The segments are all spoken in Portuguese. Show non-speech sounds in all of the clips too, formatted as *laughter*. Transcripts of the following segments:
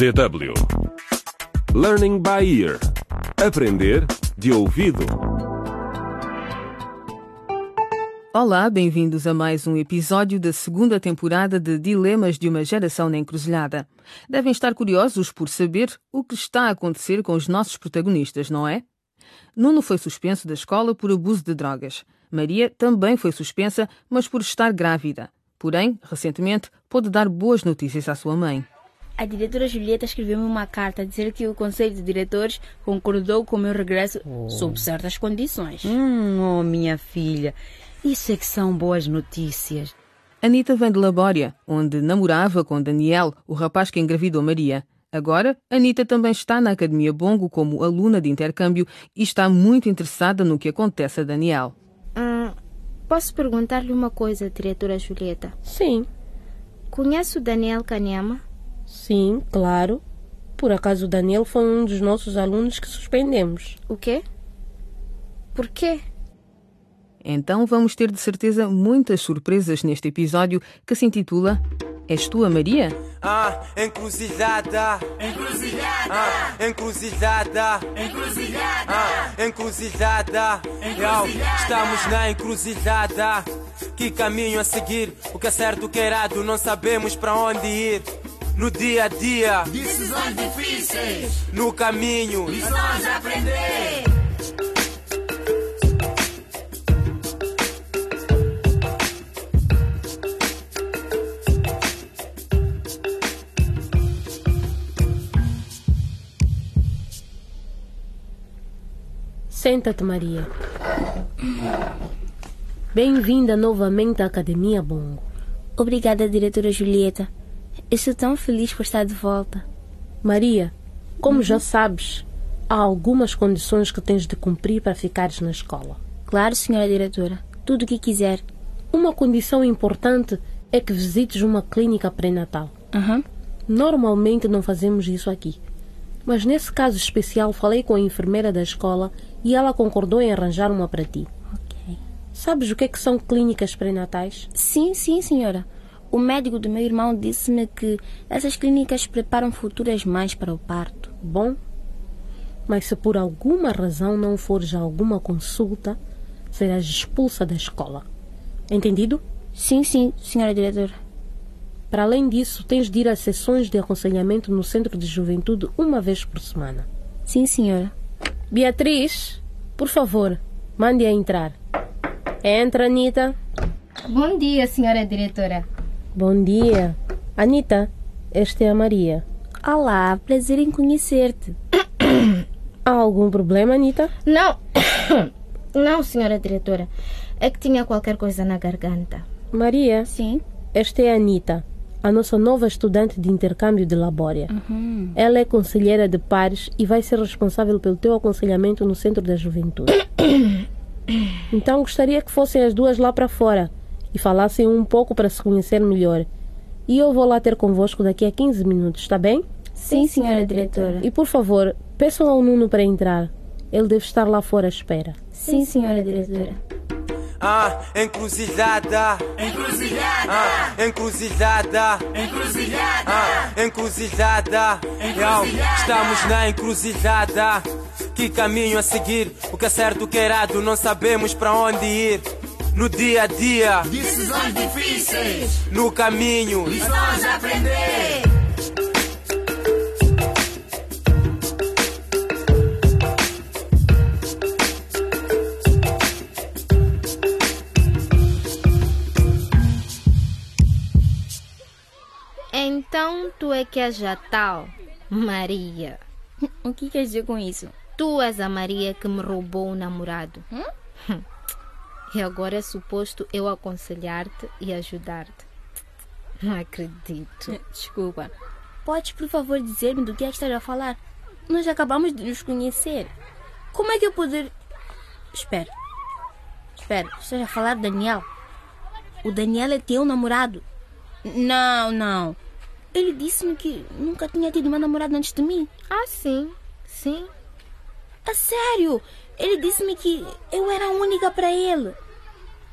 DW Learning by Ear Aprender de ouvido. Olá, bem-vindos a mais um episódio da segunda temporada de Dilemas de uma Geração na Encruzilhada. Devem estar curiosos por saber o que está a acontecer com os nossos protagonistas, não é? Nuno foi suspenso da escola por abuso de drogas. Maria também foi suspensa, mas por estar grávida. Porém, recentemente, pôde dar boas notícias à sua mãe. A diretora Julieta escreveu-me uma carta a dizer que o Conselho de Diretores concordou com o meu regresso sob certas condições. Hum, oh, minha filha, isso é que são boas notícias. Anita vem de Labória, onde namorava com Daniel, o rapaz que engravidou Maria. Agora, Anita também está na Academia Bongo como aluna de intercâmbio e está muito interessada no que acontece a Daniel. Ah, posso perguntar-lhe uma coisa, diretora Julieta? Sim, Conhece o Daniel Kanema? Sim, claro. Por acaso o Daniel foi um dos nossos alunos que suspendemos. O quê? Por quê? Então vamos ter de certeza muitas surpresas neste episódio que se intitula És tu a Maria? Ah, encruzilhada. Encruzilhada. Ah, encruzilhada. Encruzilhada. Ah, encruzilhada. Yo, estamos na encruzilhada. Que caminho a seguir? O que é certo, o que é errado? Não sabemos para onde ir. No dia a dia, Decisões difíceis, no caminho. lições a aprender. Senta-te, Maria. Bem-vinda novamente à Academia Bongo. Obrigada, diretora Julieta. Estou tão feliz por estar de volta. Maria, como já sabes, há algumas condições que tens de cumprir para ficares na escola. Claro, senhora diretora. Tudo o que quiser. Uma condição importante é que visites uma clínica pré-natal. Aham. Normalmente não fazemos isso aqui. Mas nesse caso especial falei com a enfermeira da escola e ela concordou em arranjar uma para ti. Ok. Sabes o que é que são clínicas pré-natais? Sim, sim, senhora. O médico do meu irmão disse-me que essas clínicas preparam futuras mães para o parto. Bom, mas se por alguma razão não fores a alguma consulta, serás expulsa da escola. Entendido? Sim, sim, senhora diretora. Para além disso, tens de ir a sessões de aconselhamento no centro de juventude uma vez por semana. Sim, senhora. Beatriz, por favor, mande-a entrar. Entra, Anitta. Bom dia, senhora diretora. Bom dia. Anitta, esta é a Maria. Olá, prazer em conhecer-te. *coughs* Há algum problema, Anitta? Não, *coughs* não, senhora diretora. É que tinha qualquer coisa na garganta. Maria, Sim? esta é a Anitta, a nossa nova estudante de intercâmbio de Labória. Ela é conselheira de pares e vai ser responsável pelo teu aconselhamento no centro da juventude. *coughs* Então gostaria que fossem as duas lá para fora e falassem um pouco para se conhecer melhor. E eu vou lá ter convosco daqui a 15 minutos, está bem? Sim, senhora diretora. E por favor, peçam ao Nuno para entrar. Ele deve estar lá fora à espera. Sim, senhora diretora. Ah, encruzilhada. Encruzilhada, Ah, encruzilhada. encruzilhada, Ah, encruzilhada. Yo, estamos na encruzilhada. Que caminho a seguir? O que é certo, o que é errado? Não sabemos para onde ir. No dia a dia, decisões difíceis, no caminho. lições a aprender. Então tu é que és a tal Maria. *laughs* O que quer dizer com isso? Tu és a Maria que me roubou o namorado. *laughs* E agora é suposto eu aconselhar-te e ajudar-te. Não acredito. Desculpa. Podes, por favor, dizer-me do que é que estás a falar? Nós acabamos de nos conhecer. Como é que eu poder. Espera. Espera, estás a falar de Daniel? O Daniel é teu namorado? Não, não. Ele disse-me que nunca tinha tido uma namorada antes de mim. Ah, sim. Sim. A sério? Ele disse-me que eu era a única para ele.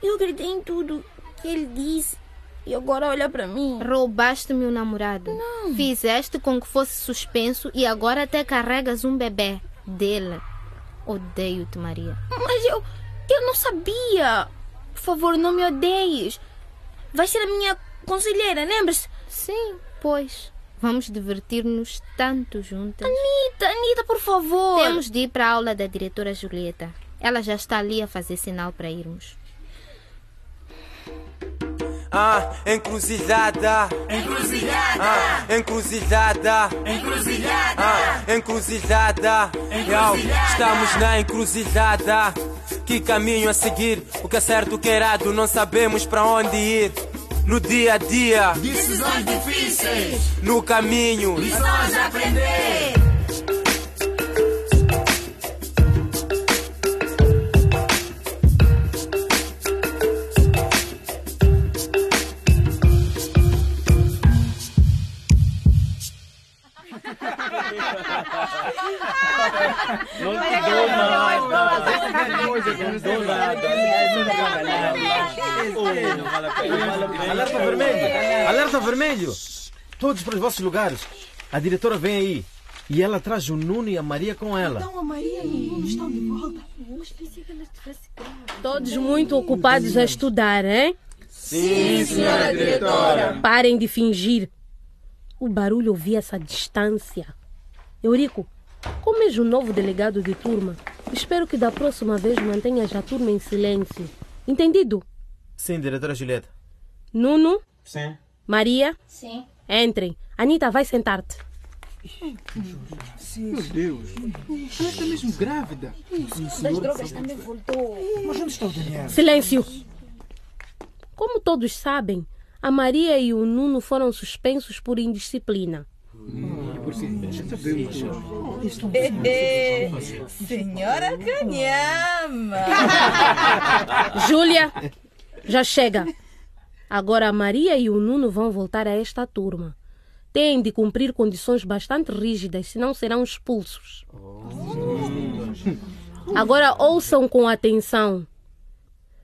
Eu acreditei em tudo que ele disse. E agora olha para mim. Roubaste meu namorado. Não. Fizeste com que fosse suspenso e agora até carregas um bebê dele. Odeio-te, Maria. Mas eu. Eu não sabia. Por favor, não me odeies. Vai ser a minha conselheira, lembra-se? Sim, pois. Vamos divertir-nos tanto juntas. Anitta, Anitta, por favor. Temos de ir para a aula da diretora Julieta. Ela já está ali a fazer sinal para irmos. Ah, encruzilhada. Encruzilhada. Ah, encruzilhada. Encruzilhada. Ah, encruzilhada. Yo, estamos na encruzilhada. Que caminho a seguir? O que é certo, o que é errado, não sabemos para onde ir. No dia a dia, Decisões difíceis. no caminho. Lições a aprender. Alerta vermelho! Alerta vermelho! Todos para os vossos lugares. A diretora vem aí. E ela traz o Nuno e a Maria com ela. Então a Maria e o Nuno estão de volta. Todos muito ocupados a estudar, hein? Sim, senhora diretora. Parem de fingir. O barulho ouvia-se à distância. Eurico, como és o novo delegado de turma, espero que da próxima vez mantenhas a turma em silêncio. Entendido? Sim, diretora Julieta. Nuno, Sim. Maria, Sim. entrem. Anitta, vai sentar-te. Meu Deus, ela está mesmo grávida. Das drogas também voltou. Mas onde está o Daniel? Silêncio! Como todos sabem, a Maria e o Nuno foram suspensos por indisciplina. Sabemos. *laughs* Senhora Canhama! *laughs* Júlia, já chega. Agora a Maria e o Nuno vão voltar a esta turma. Têm de cumprir condições bastante rígidas, senão serão expulsos. Agora ouçam com atenção.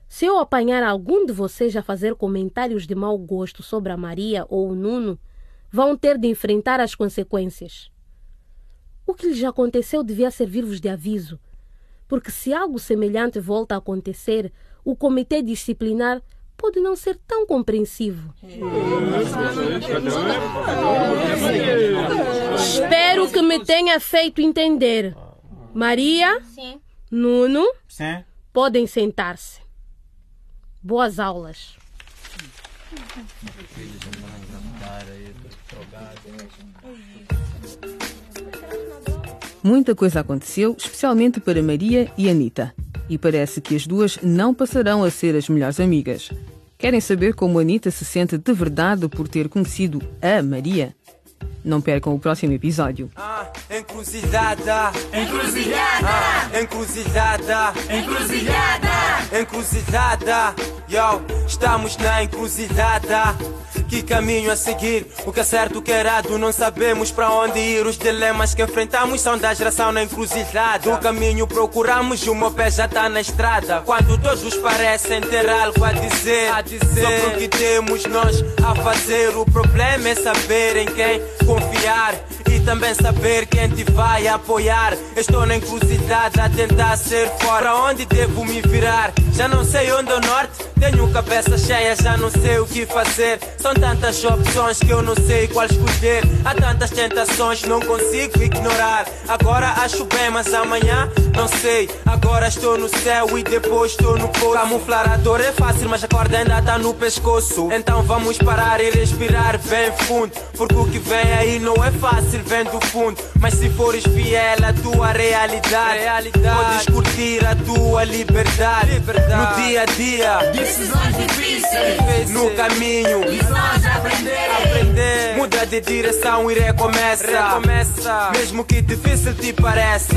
Se eu apanhar algum de vocês a fazer comentários de mau gosto sobre a Maria ou o Nuno, vão ter de enfrentar as consequências. O que lhes aconteceu devia servir-vos de aviso, porque se algo semelhante volta a acontecer, o comitê disciplinar pode não ser tão compreensivo. Espero que me tenha feito entender. Maria, Sim. Nuno, Sim. podem sentar-se. Boas aulas. Muita coisa aconteceu, especialmente para Maria e Anitta. E parece que as duas não passarão a ser as melhores amigas. Querem saber como Anitta se sente de verdade por ter conhecido a Maria? Não percam o próximo episódio. Ah, encruzilhada. Encruzilhada. Ah, encruzilhada. Encruzilhada. Encruzilhada. Yo, estamos na encruzilhada. Que caminho a seguir? O que é certo, o que é errado? Não sabemos para onde ir. Os dilemas que enfrentamos são da geração na encruzilhada. O caminho procuramos e o meu pé já tá na estrada. Quando todos parecem ter algo a dizer, a dizer sobre o que temos nós a fazer. O problema é saber em quem confiar e também saber quem te vai apoiar. Estou na encruzilhada a tentar ser fora. Onde devo me virar? Já não sei onde é o norte. Tenho cabeça cheia, já não sei o que fazer. São tantas opções que eu não sei qual escolher. Há tantas tentações, não consigo ignorar. Agora acho bem, mas amanhã não sei. Agora estou no céu e depois estou no poço. Camuflar a dor é fácil, mas a corda ainda tá no pescoço. Então vamos parar e respirar bem fundo. Porque o que vem aí não é fácil, vem do fundo. Mas se fores fiel à tua realidade, podes curtir a tua liberdade. No dia a dia, Decisões difíceis. no caminho. Lições a aprender. aprender. Muda de direção e recomeça. recomeça. Mesmo que difícil te pareça.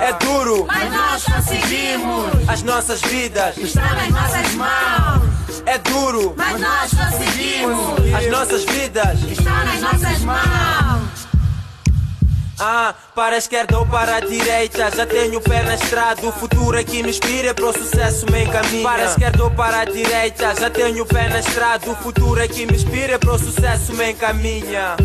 É duro. Mas nós conseguimos. As nonossas vidas Está nas nossas mãos. é duro. Mas nós conseguimos. As nossas vidas Está nas nossas mãos. Ah, para a esquerda ou para a direita, já tenho o pé na estrada. O futuro é que me inspira, para o sucesso me encaminha. Para a esquerda ou para a direita, já tenho o pé na estrada. O futuro é que me inspira, para o sucesso me encaminha.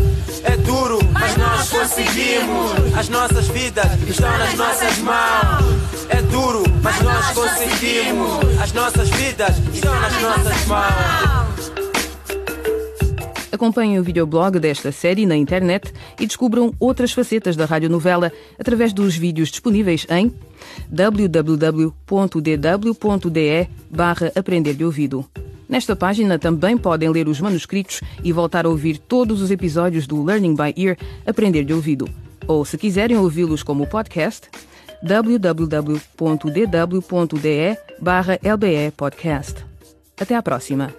É duro, mas nós conseguimos. As nossas vidas estão nas nossas mãos. É duro, mas nós conseguimos. As nossas vidas estão nas nossas mãos. Acompanhem o videoblog desta série na internet e descubram outras facetas da radionovela através dos vídeos disponíveis em www.dw.de barra Aprender de Ouvido. Nesta página também podem ler os manuscritos e voltar a ouvir todos os episódios do Learning by Ear Aprender de Ouvido. Ou, se quiserem ouvi-los como podcast, www.dw.de barra LBE Podcast. Até à próxima!